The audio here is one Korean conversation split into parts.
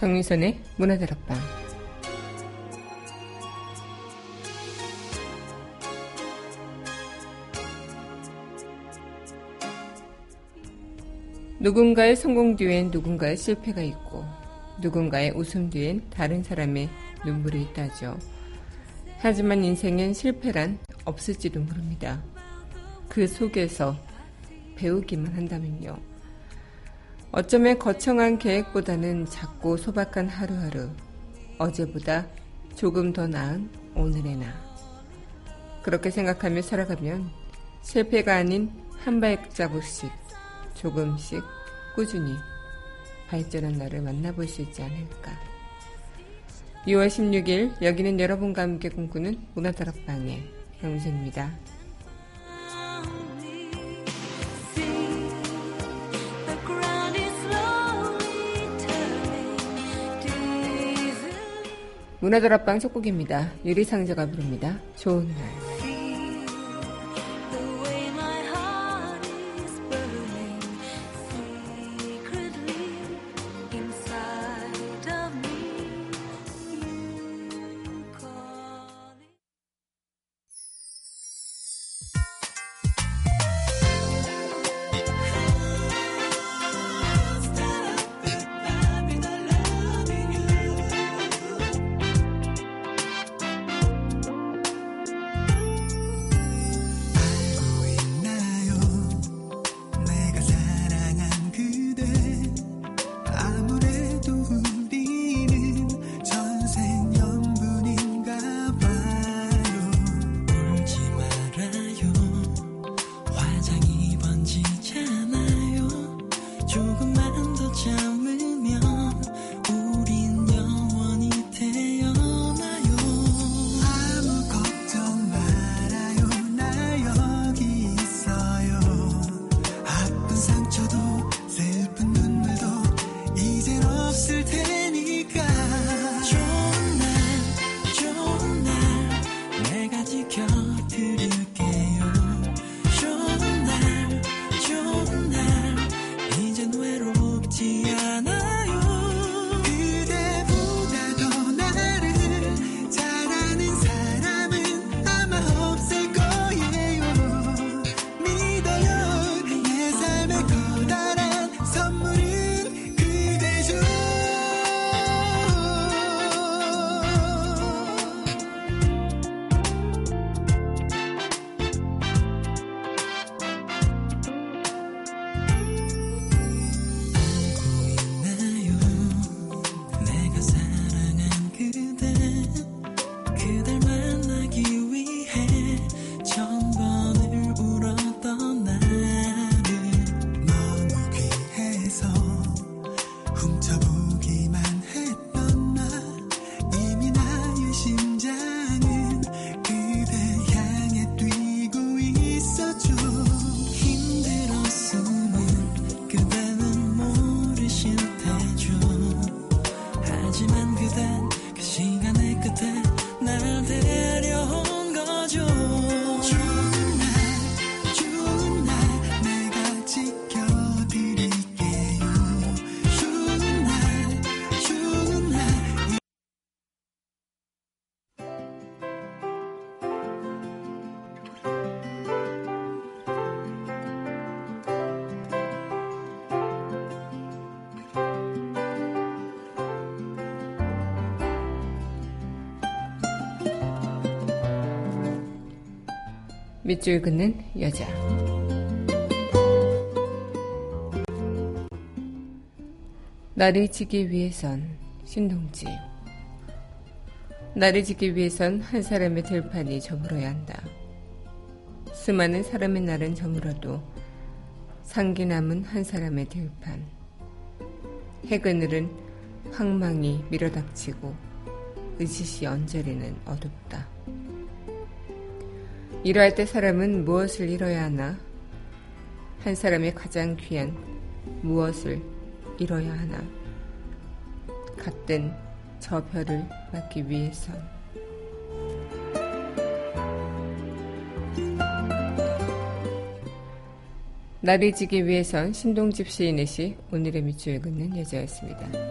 강민선의 문화다락방 누군가의 성공 뒤엔 누군가의 실패가 있고 누군가의 웃음 뒤엔 다른 사람의 눈물이 있다죠. 하지만 인생엔 실패란 없을지도 모릅니다. 그 속에서 배우기만 한다면요. 어쩌면 거창한 계획보다는 작고 소박한 하루하루, 어제보다 조금 더 나은 오늘의 나. 그렇게 생각하며 살아가면 실패가 아닌 한 발자국씩, 조금씩, 꾸준히 발전한 나를 만나볼 수 있지 않을까. 6월 16일, 여기는 여러분과 함께 꿈꾸는 문화다락방의 형수입니다. 문화다락방 첫 곡입니다. 유리상자가 부릅니다. 좋은 날. 밑줄 긋는 여자. 나를 지기 위해선 신동지. 나를 지기 위해선 한 사람의 들판이 저물어야 한다. 수많은 사람의 날은 저물어도 상기 남은 한 사람의 들판. 해그늘은 황망이 밀어닥치고 의시시 언저리는 어둡다. 이러할 때 사람은 무엇을 잃어야 하나? 한 사람의 가장 귀한 무엇을 잃어야 하나? 같은 저 별을 맞기 위해선. 나를 지기 위해선 신동집 시인의 시 오늘의 밑줄 긋는 여자였습니다.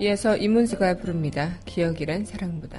이어서 이문수가 부릅니다. 기억이란 사랑보다.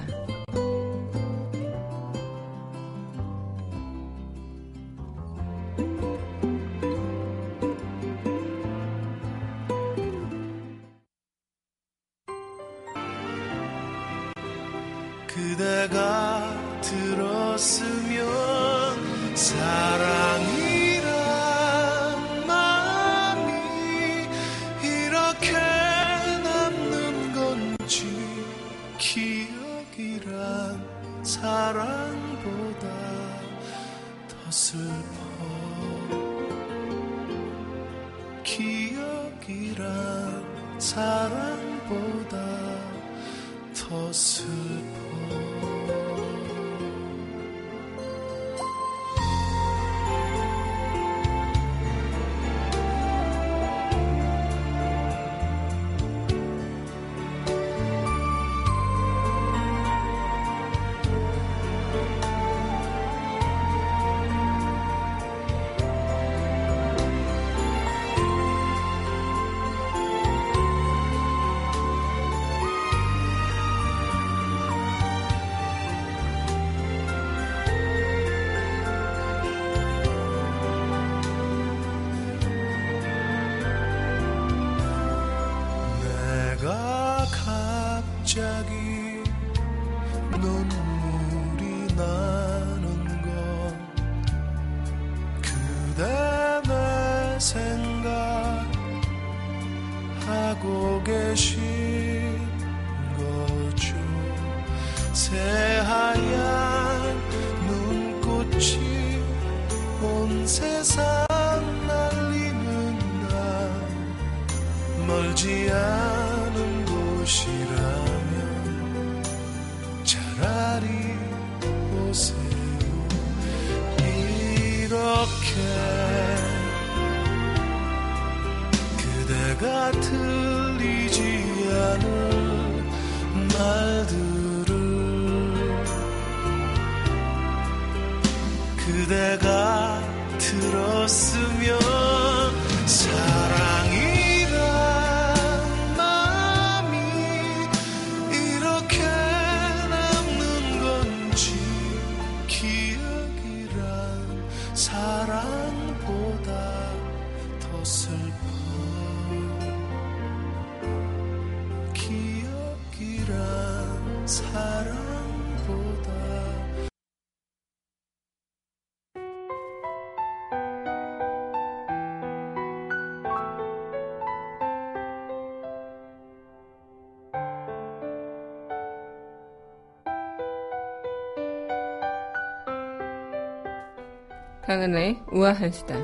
강은의 우아한 수다.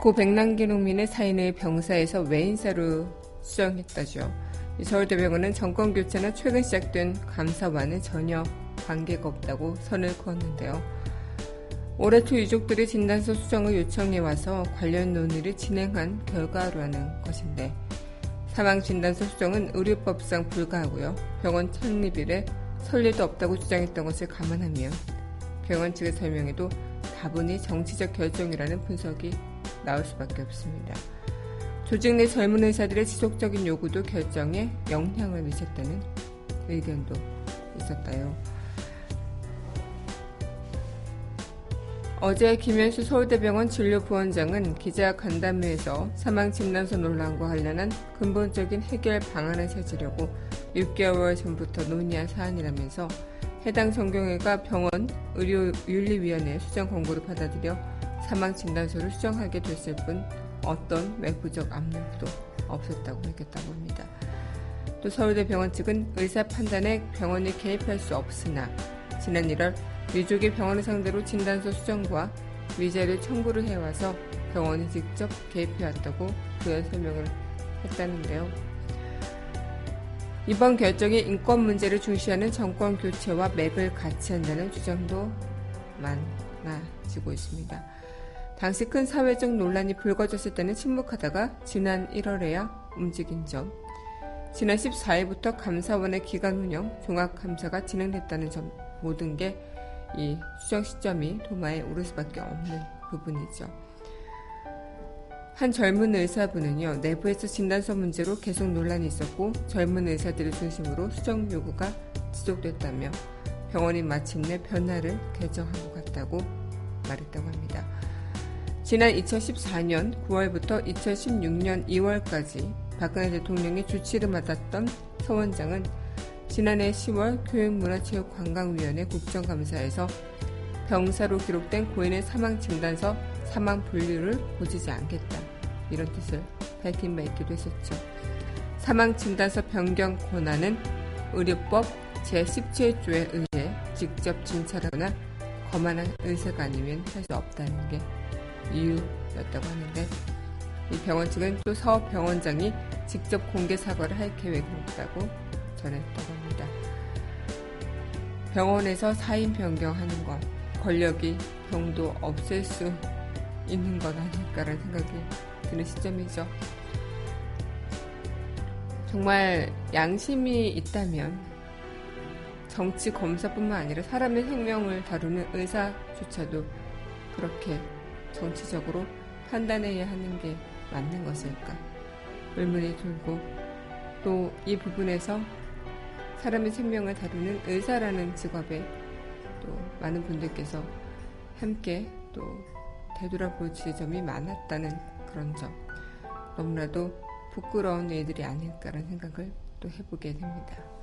고 백남기 농민의 사인을 병사에서 외인사로 수정했다죠. 서울대병원은 정권교체나 최근 시작된 감사와는 전혀 관계가 없다고 선을 그었는데요. 올해 초 유족들이 진단서 수정을 요청해 와서 관련 논의를 진행한 결과라는 것인데 사망 진단서 수정은 의료법상 불가하고요. 병원 창립 일에 설례도 없다고 주장했던 것을 감안하면 병원 측의 설명에도 다분히 정치적 결정이라는 분석이 나올 수밖에 없습니다. 조직 내 젊은 의사들의 지속적인 요구도 결정에 영향을 미쳤다는 의견도 있었다요. 어제 김현수 서울대병원 진료부원장은 기자 간담회에서 사망 진단서 논란과 관련한 근본적인 해결 방안을 찾으려고 6개월 전부터 논의한 사안이라면서 해당 전경회가 병원 의료윤리위원회 수정 권고를 받아들여 사망 진단서를 수정하게 됐을 뿐 어떤 외부적 압력도 없었다고 밝혔다고 합니다. 또 서울대 병원 측은 의사 판단에 병원이 개입할 수 없으나 지난 1월 유족이 병원을 상대로 진단서 수정과 위자료 청구를 해와서 병원이 직접 개입해왔다고 부연 설명을 했다는데요. 이번 결정이 인권 문제를 중시하는 정권 교체와 맥을 같이 한다는 주장도 많아지고 있습니다. 당시 큰 사회적 논란이 불거졌을 때는 침묵하다가 지난 1월에야 움직인 점, 지난 14일부터 감사원의 기간 운영 종합감사가 진행됐다는 점 모든 게 이 수정 시점이 도마에 오를 수밖에 없는 부분이죠. 한 젊은 의사분은요, 내부에서 진단서 문제로 계속 논란이 있었고, 젊은 의사들을 중심으로 수정 요구가 지속됐다며, 병원이 마침내 변화를 개정한 것 같다고 말했다고 합니다. 지난 2014년 9월부터 2016년 2월까지 박근혜 대통령의 주치를 맡았던 서 원장은 지난해 10월 교육문화체육관광위원회 국정감사에서 병사로 기록된 고인의 사망 진단서 사망 분류를 고치지 않겠다 이런 뜻을 밝힌 바 있기도 했었죠. 사망 진단서 변경 권한은 의료법 제17조에 의해 직접 진찰하거나 거만한 의사가 아니면 할 수 없다는 게 이유였다고 하는데 이 병원 측은 또 서 병원장이 직접 공개 사과를 할 계획이 있다고 전했다고 합니다. 병원에서 사인 변경하는 것, 권력이 병도 없앨 수 있는 건 아닐까라는 생각이 드는 시점이죠. 정말 양심이 있다면 정치 검사뿐만 아니라 사람의 생명을 다루는 의사조차도 그렇게 정치적으로 판단해야 하는 게 맞는 것일까 의문이 들고 또 이 부분에서 사람의 생명을 다루는 의사라는 직업에 또 많은 분들께서 함께 또 되돌아볼 지점이 많았다는 그런 점 너무나도 부끄러운 일들이 아닐까라는 생각을 또 해보게 됩니다.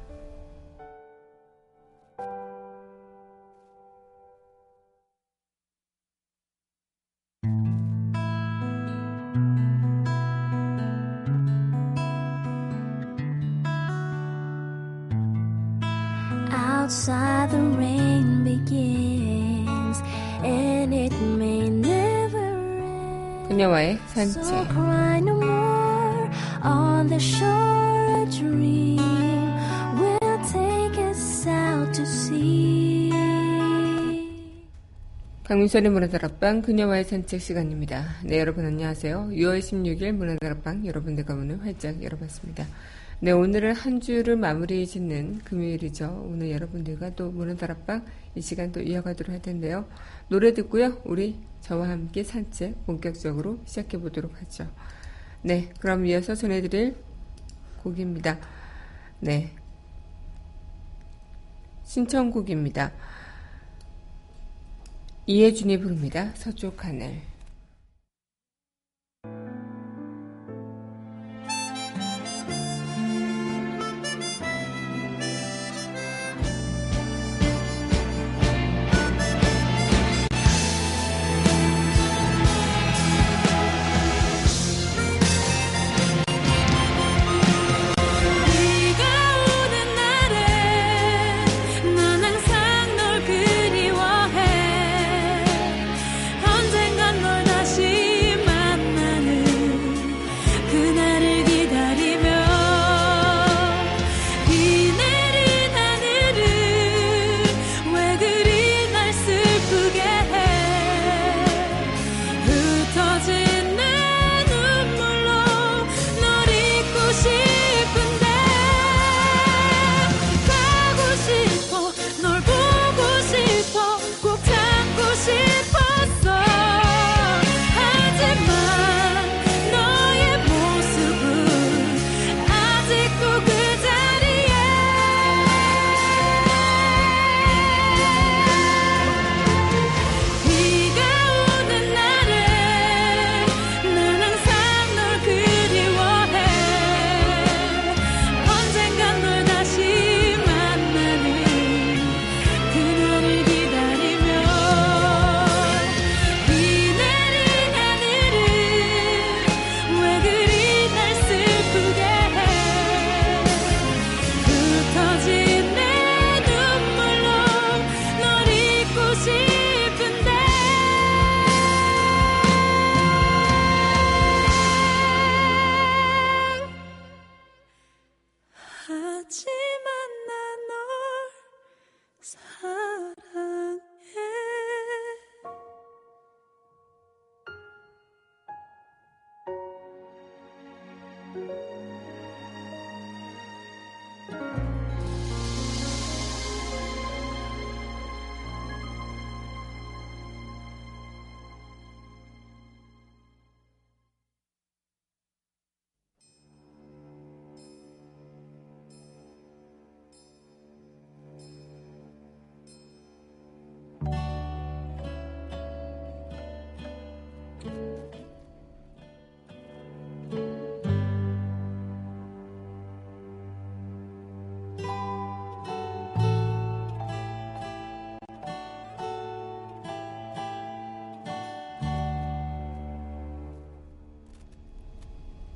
To sea. 강민선의 문화다락방 그녀와의 산책 시간입니다. 네 여러분 안녕하세요. 6월 16일 문화다락방 여러분들과 문을 활짝 열어봤습니다. 네, 오늘은 한 주를 마무리 짓는 금요일이죠. 오늘 여러분들과 또 문화 다락방 이 시간 또 이어가도록 할 텐데요. 노래 듣고요. 우리 저와 함께 산책 본격적으로 시작해 보도록 하죠. 네, 그럼 이어서 전해드릴 곡입니다. 네. 신청곡입니다. 이혜준이 부릅니다. 서쪽 하늘.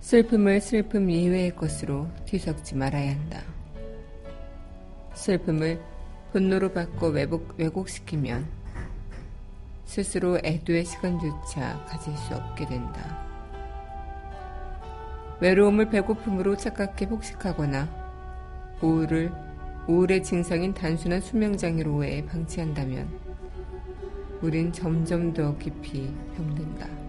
슬픔을 슬픔 이외의 것으로 뒤섞지 말아야 한다. 슬픔을 분노로 바꿔 왜곡, 왜곡시키면 스스로 애도의 시간조차 가질 수 없게 된다. 외로움을 배고픔으로 착각해 폭식하거나 우울을 우울의 증상인 단순한 수명장애로 오해 방치한다면 우린 점점 더 깊이 병든다.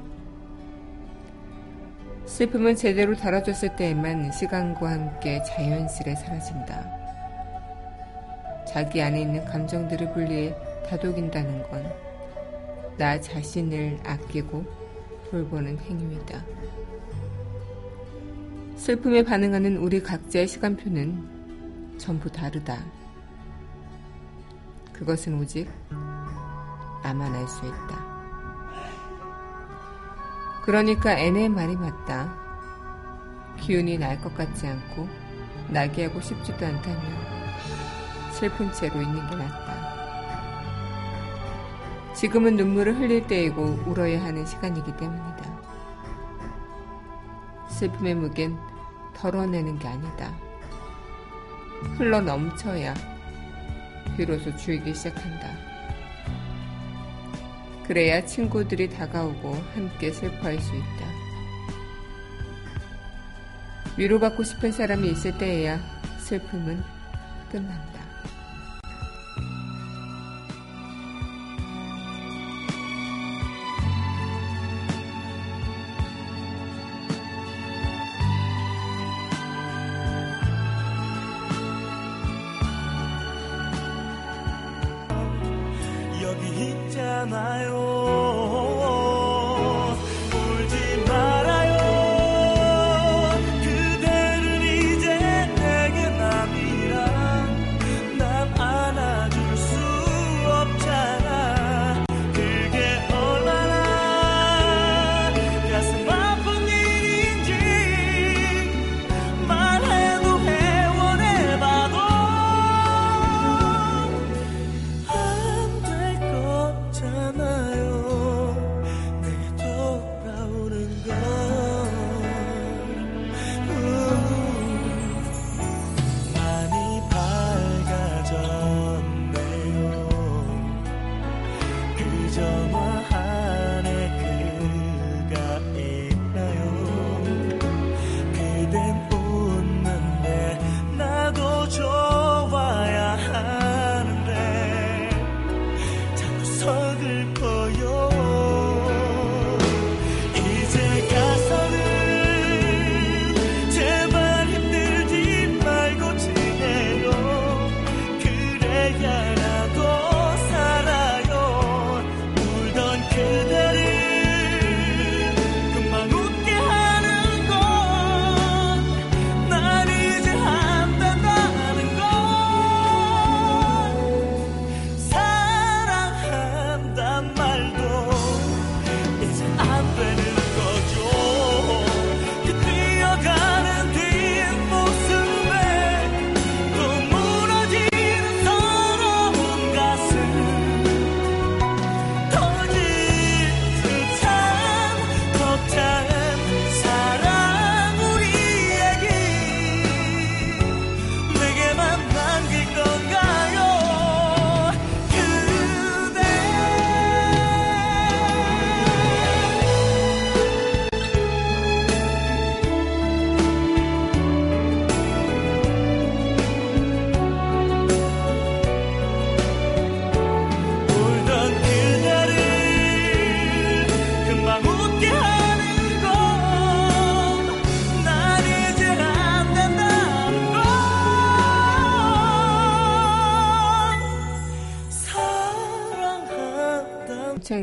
슬픔은 제대로 다뤄졌을 때에만 시간과 함께 자연스레 사라진다. 자기 안에 있는 감정들을 분리해 다독인다는 건 나 자신을 아끼고 돌보는 행위이다. 슬픔에 반응하는 우리 각자의 시간표는 전부 다르다. 그것은 오직 나만 알 수 있다. 그러니까 애네의 말이 맞다. 기운이 날 것 같지 않고 나게 하고 싶지도 않다면 슬픈 채로 있는 게 낫다. 지금은 눈물을 흘릴 때이고 울어야 하는 시간이기 때문이다. 슬픔의 무겐 덜어내는 게 아니다. 흘러 넘쳐야 비로소 주이기 시작한다. 그래야 친구들이 다가오고 함께 슬퍼할 수 있다. 위로받고 싶은 사람이 있을 때에야 슬픔은 끝난다.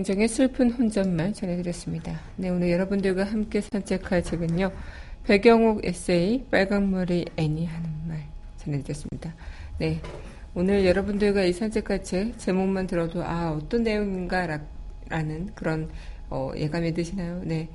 장정의 슬픈 혼잣말 전해드렸습니다. 네, 오늘 여러분들과 함께 산책할 책은요. 백영옥 에세이 빨강머리 앤이 하는 말 전해드렸습니다. 네, 오늘 여러분들과 이 산책할 책 제목만 들어도 아 어떤 내용인가 라는 그런 어, 예감이 드시나요? 네,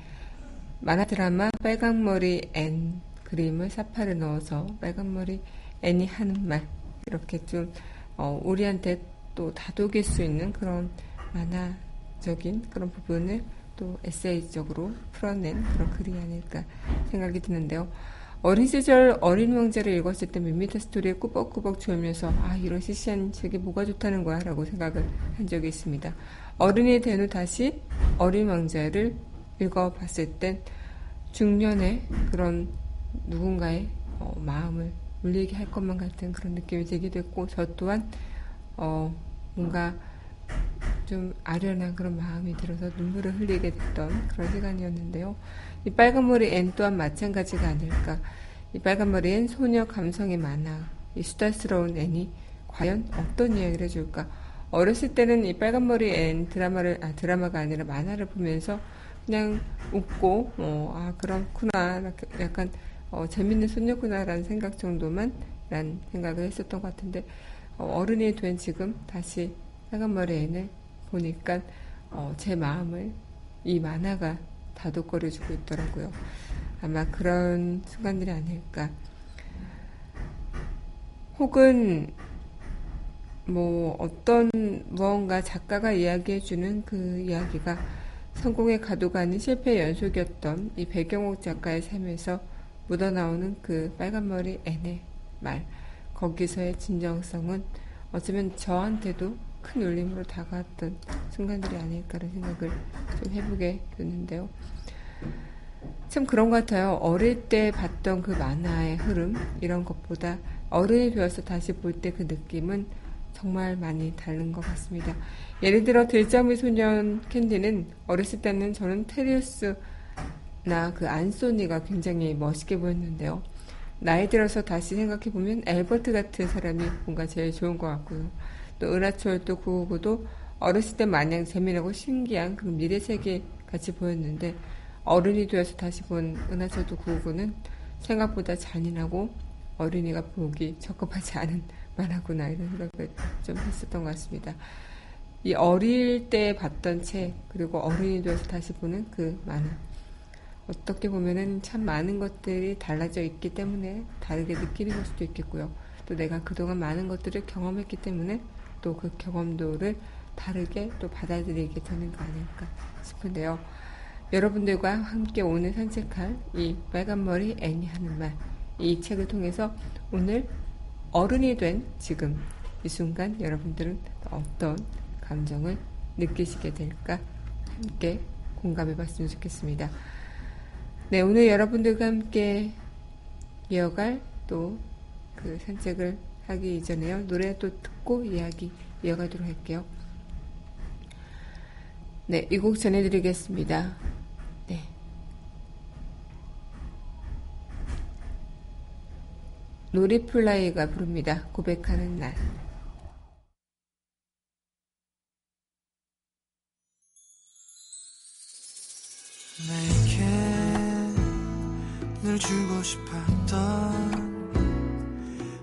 만화 드라마 빨강머리 앤 그림을 삽화를 넣어서 빨강머리 앤이 하는 말 이렇게 좀 어, 우리한테 또 다독일 수 있는 그런 만화 적인 그런 부분을 또또 에세이적으로 풀어낸 그런 글이 아닐까 생각이 드는데요. 어린 시절 어린 왕자를 읽었을 때 밋밋한 스토리에 꾸벅꾸벅 졸면서 아 이런 시시한 책이 뭐가 좋다는 거야 라고 생각을 한 적이 있습니다. 어른이 된 후 다시 어린 왕자를 읽어봤을 땐 중년의 그런 누군가의 어, 마음을 울리게 할 것만 같은 그런 느낌이 들기도 했고 저 또한 어, 뭔가 좀 아련한 그런 마음이 들어서 눈물을 흘리게 됐던 그런 시간이었는데요. 이 빨간 머리 앤 또한 마찬가지가 아닐까. 이 빨간 머리 앤 소녀 감성의 만화, 이 수다스러운 앤이 과연 어떤 이야기를 해줄까? 어렸을 때는 이 빨간 머리 앤 드라마를, 아, 드라마가 아니라 만화를 보면서 그냥 웃고, 어, 아, 그렇구나. 약간, 어, 재밌는 소녀구나라는 생각 정도만, 란 생각을 했었던 것 같은데, 어, 른이 된 지금 다시 빨간 머리 앤을 보니까, 어, 제 마음을 이 만화가 다독거려주고 있더라고요. 아마 그런 순간들이 아닐까. 혹은 뭐 어떤 무언가 작가가 이야기해주는 그 이야기가 성공의 가도가 아닌 실패의 연속이었던 이 배경옥 작가의 삶에서 묻어나오는 그 빨간머리 앤의 말 거기서의 진정성은 어쩌면 저한테도 큰 울림으로 다가왔던 순간들이 아닐까라는 생각을 좀 해보게 되는데요. 참 그런 것 같아요. 어릴 때 봤던 그 만화의 흐름, 이런 것보다 어른이 되어서 다시 볼 때 그 느낌은 정말 많이 다른 것 같습니다. 예를 들어, 들자미 소년 캔디는 어렸을 때는 저는 테리우스나 그 안소니가 굉장히 멋있게 보였는데요. 나이 들어서 다시 생각해보면 엘버트 같은 사람이 뭔가 제일 좋은 것 같고요. 또 은하철 도 999도 어렸을 때 마냥 재미나고 신기한 그런 미래 세계 같이 보였는데 어른이 되어서 다시 본 은하철 도 999는 생각보다 잔인하고 어린이가 보기 적합하지 않은 만화구나 이런 생각을 좀 했었던 것 같습니다. 이 어릴 때 봤던 책 그리고 어른이 되어서 다시 보는 그 만화 어떻게 보면은 참 많은 것들이 달라져 있기 때문에 다르게 느끼는 걸 수도 있겠고요. 또 내가 그동안 많은 것들을 경험했기 때문에 또 그 경험도를 다르게 또 받아들이게 되는 거 아닐까 싶은데요. 여러분들과 함께 오늘 산책할 이 빨간머리 애니 하는 말, 이 책을 통해서 오늘 어른이 된 지금 이 순간 여러분들은 어떤 감정을 느끼시게 될까 함께 공감해 봤으면 좋겠습니다. 네, 오늘 여러분들과 함께 이어갈 또 그 산책을 하기 이전에요. 노래 또 듣고 이야기 이어가도록 할게요. 네, 이 곡 전해드리겠습니다. 네. No Reply가 부릅니다. 고백하는 날. 내게 늘 주고 싶었던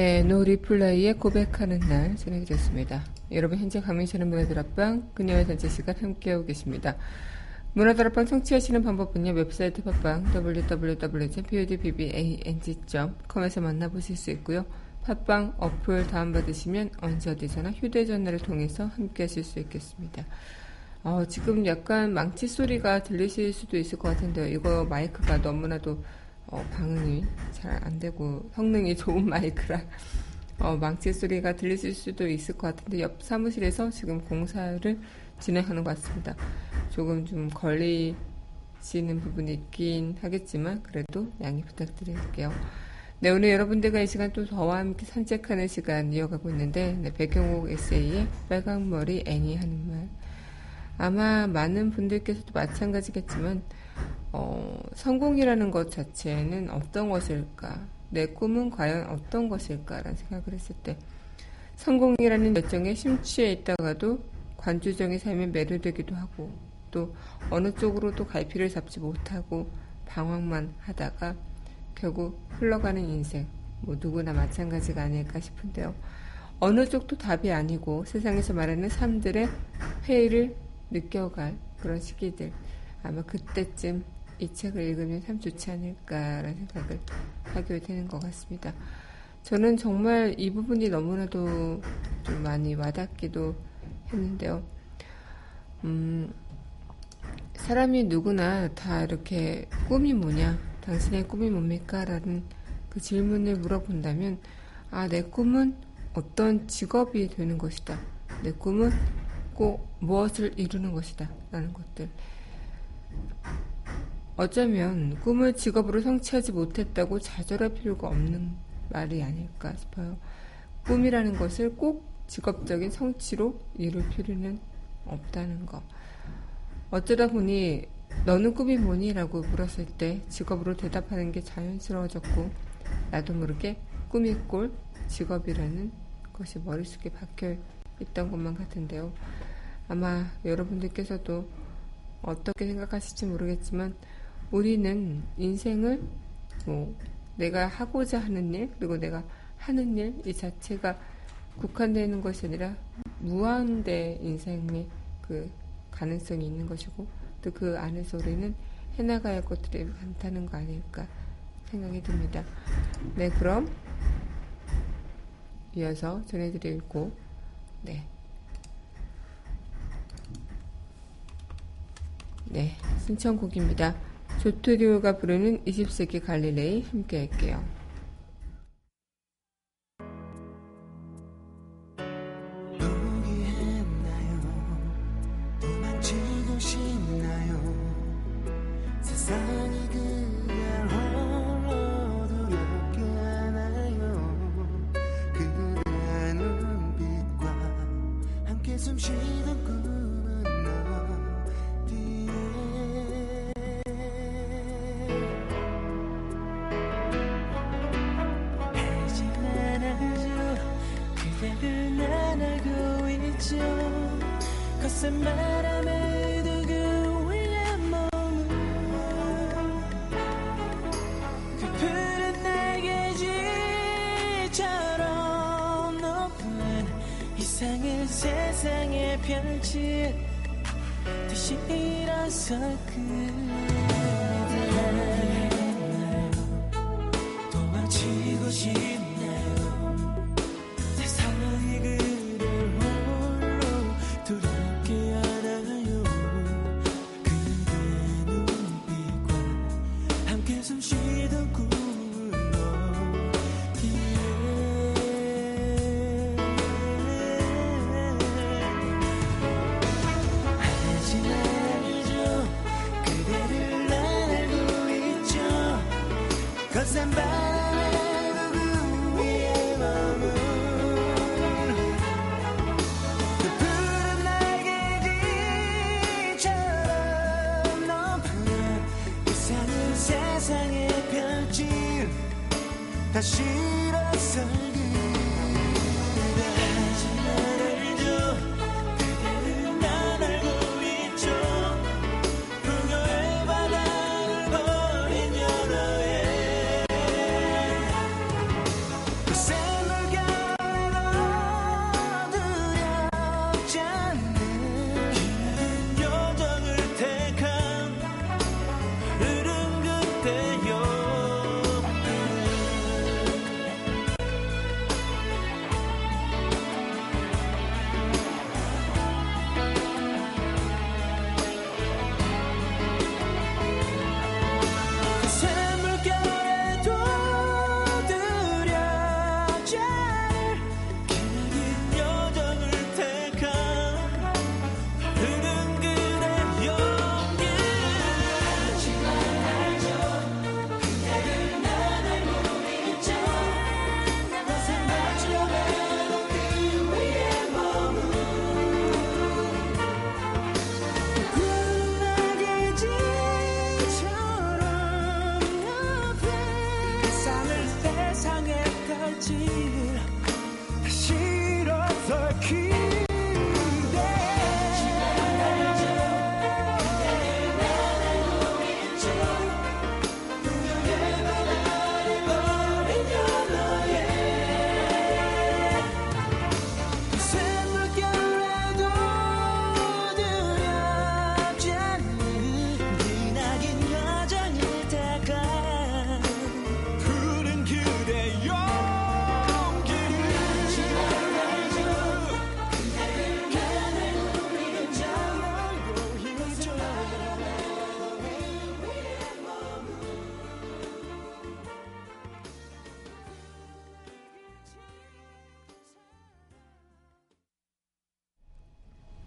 네, No Reply의 고백하는 날 전해드렸습니다. 여러분 현재 강민선의 문화다락방 그녀와의 산책 시간 함께하고 계십니다. 문화다락방 청취하시는 방법은요. 웹사이트 팟빵 www.podbbang.com에서 만나보실 수 있고요. 팟빵 어플 다운받으시면 언제 어디서나 휴대전화를 통해서 함께하실 수 있겠습니다. 어, 지금 약간 망치 소리가 들리실 수도 있을 것 같은데요. 이거 마이크가 너무나도 어, 방음이 잘 안 되고 성능이 좋은 마이크라 어, 망치 소리가 들리실 수도 있을 것 같은데 옆 사무실에서 지금 공사를 진행하는 것 같습니다. 조금 좀 걸리시는 부분이 있긴 하겠지만 그래도 양해 부탁드릴게요. 네, 오늘 여러분들과 이 시간 또 저와 함께 산책하는 시간 이어가고 있는데 네, 백경옥 에세이의 빨강머리 애니 하는 말 아마 많은 분들께서도 마찬가지겠지만 어, 성공이라는 것 자체는 어떤 것일까? 내 꿈은 과연 어떤 것일까라는 생각을 했을 때 성공이라는 열정에 심취해 있다가도 관주정의 삶에 매료되기도 하고 또 어느 쪽으로도 갈피를 잡지 못하고 방황만 하다가 결국 흘러가는 인생 뭐 누구나 마찬가지가 아닐까 싶은데요. 어느 쪽도 답이 아니고 세상에서 말하는 삶들의 회의를 느껴갈 그런 시기들 아마 그때쯤 이 책을 읽으면 참 좋지 않을까라는 생각을 하게 되는 것 같습니다. 저는 정말 이 부분이 너무나도 좀 많이 와닿기도 했는데요. 음, 사람이 누구나 다 이렇게 꿈이 뭐냐, 당신의 꿈이 뭡니까? 라는 그 질문을 물어본다면, 아, 내 꿈은 어떤 직업이 되는 것이다. 내 꿈은 꼭 무엇을 이루는 것이다. 라는 것들. 어쩌면 꿈을 직업으로 성취하지 못했다고 좌절할 필요가 없는 말이 아닐까 싶어요. 꿈이라는 것을 꼭 직업적인 성취로 이룰 필요는 없다는 거. 어쩌다 보니 너는 꿈이 뭐니? 라고 물었을 때 직업으로 대답하는 게 자연스러워졌고 나도 모르게 꿈이 꼴 직업이라는 것이 머릿속에 박혀 있던 것만 같은데요. 아마 여러분들께서도 어떻게 생각하실지 모르겠지만 우리는 인생을 뭐 내가 하고자 하는 일 그리고 내가 하는 일 이 자체가 국한되는 것이 아니라 무한대 인생의 그 가능성이 있는 것이고 또 그 안에서 우리는 해나가야 할 것들이 많다는 거 아닐까 생각이 듭니다. 네, 그럼 이어서 전해드리고 네. 네, 신청곡입니다. 조트리오가 부르는 20세기 갈릴레이 함께 할게요. tak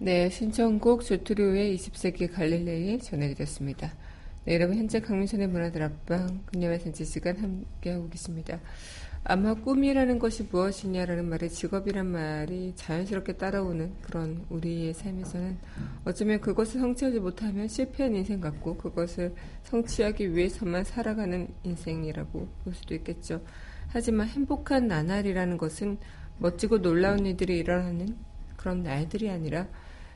네, 신청곡 조트류의 20세기 갈릴레이 전해드렸습니다. 네, 여러분 현재 강민선의 문화들 앞방 그녀의 산지 시간 함께하고 계십니다. 아마 꿈이라는 것이 무엇이냐라는 말에 직업이란 말이 자연스럽게 따라오는 그런 우리의 삶에서는 어쩌면 그것을 성취하지 못하면 실패한 인생 같고 그것을 성취하기 위해서만 살아가는 인생이라고 볼 수도 있겠죠. 하지만 행복한 나날이라는 것은 멋지고 놀라운 일들이 일어나는 그런 날들이 아니라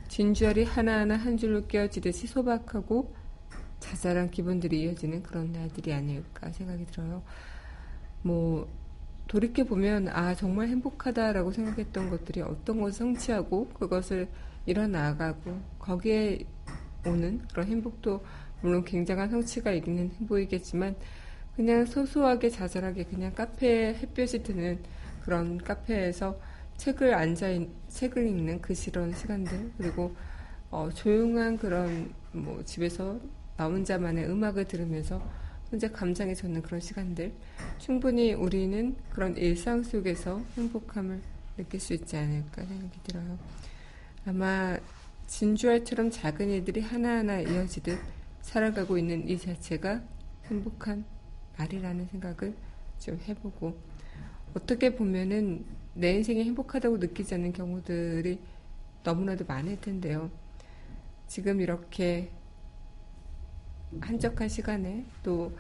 진주알이 하나하나 한 줄로 깨어지듯이 소박하고 자잘한 기분들이 이어지는 그런 날들이 아닐까 생각이 들어요. 뭐 돌이켜 보면 아 정말 행복하다라고 생각했던 것들이 어떤 것을 성취하고 그것을 일어나가고 거기에 오는 그런 행복도 물론 굉장한 성취가 있는 행복이겠지만 그냥 소소하게 자잘하게 그냥 카페에 햇볕이 드는 그런 카페에서 책을 앉아 책을 읽는 그 시런 시간들 그리고 어, 조용한 그런 뭐 집에서 나 혼자만의 음악을 들으면서 혼자 감상에 젖는 그런 시간들 충분히 우리는 그런 일상 속에서 행복함을 느낄 수 있지 않을까 생각이 들어요. 아마 진주알처럼 작은 일들이 하나하나 이어지듯 살아가고 있는 이 자체가 행복한 날이라는 생각을 좀 해보고 어떻게 보면은 내 인생이 행복하다고 느끼지 않는 경우들이 너무나도 많을 텐데요. 지금 이렇게 한적한 시간에 또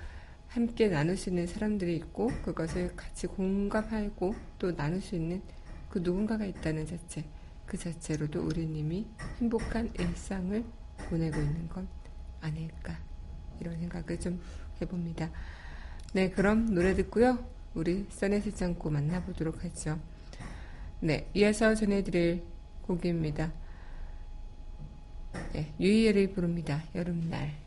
함께 나눌 수 있는 사람들이 있고 그것을 같이 공감하고 또 나눌 수 있는 그 누군가가 있다는 자체 그 자체로도 우리님이 행복한 일상을 보내고 있는 건 아닐까 이런 생각을 좀 해봅니다. 네 그럼 노래 듣고요 우리 써내지 않고 만나보도록 하죠. 네 이어서 전해드릴 곡입니다. 네, 유이엘을 부릅니다. 여름날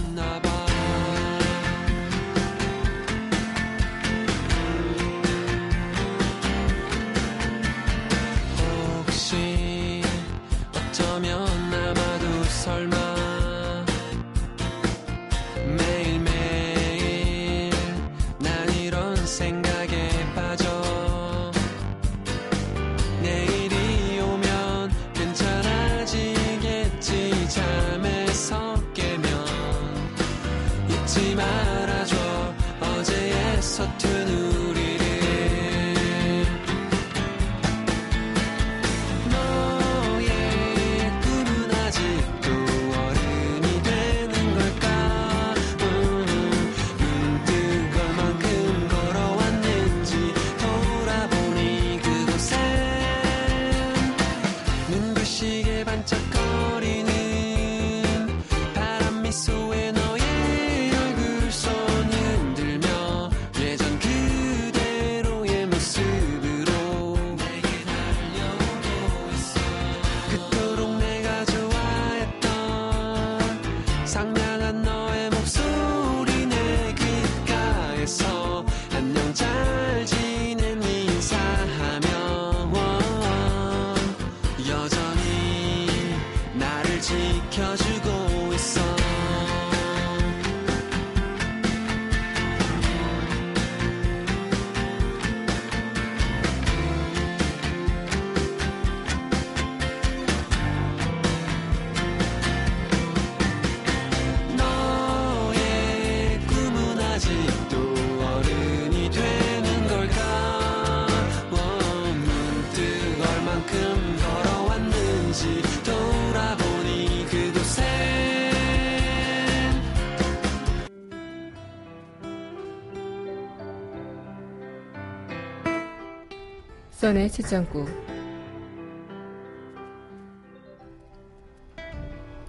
써의 채장구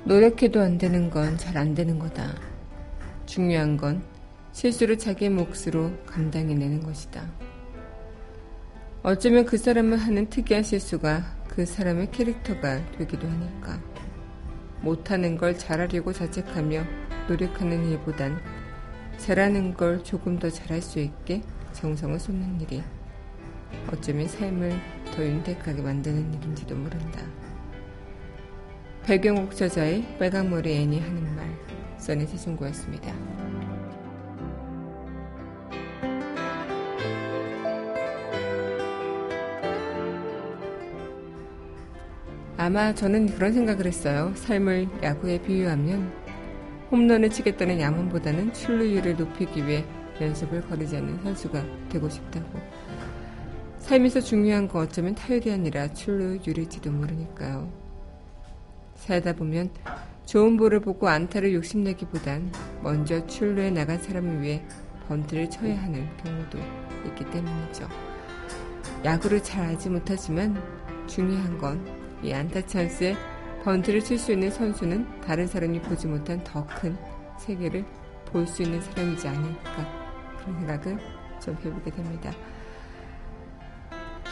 노력해도 안 되는 건 잘 안 되는 거다. 중요한 건 실수를 자기 몫으로 감당해내는 것이다. 어쩌면 그 사람은 하는 특이한 실수가 그 사람의 캐릭터가 되기도 하니까. 못하는 걸 잘하려고 자책하며 노력하는 일보단 잘하는 걸 조금 더 잘할 수 있게 정성을 쏟는 일이 어쩌면 삶을 더 윤택하게 만드는 일인지도 모른다. 배경옥 저자의 빨강머리 애니 하는 말, 써니 세순구였습니다. 아마 저는 그런 생각을 했어요. 삶을 야구에 비유하면 홈런을 치겠다는 야망보다는 출루율을 높이기 위해 연습을 거르지 않는 선수가 되고 싶다고. 삶에서 중요한 건 어쩌면 타율이 아니라 출루율일지도 모르니까요. 살다 보면 좋은 볼을 보고 안타를 욕심내기보단 먼저 출루에 나간 사람을 위해 번트를 쳐야 하는 경우도 있기 때문이죠. 야구를 잘 알지 못하지만 중요한 건 이 안타 찬스에 번트를 칠 수 있는 선수는 다른 사람이 보지 못한 더 큰 세계를 볼 수 있는 사람이지 않을까 그런 생각을 좀 해보게 됩니다.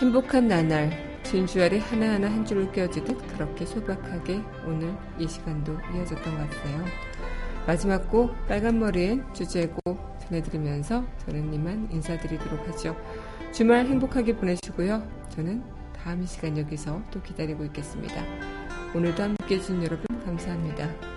행복한 나날, 진주 아래 하나하나 한 줄로 껴지듯 그렇게 소박하게 오늘 이 시간도 이어졌던 것 같아요. 마지막 곡 빨간 머리엔 주제곡 전해드리면서 저는 이만 인사드리도록 하죠. 주말 행복하게 보내시고요. 저는 다음 시간 여기서 또 기다리고 있겠습니다. 오늘도 함께 해주신 여러분 감사합니다.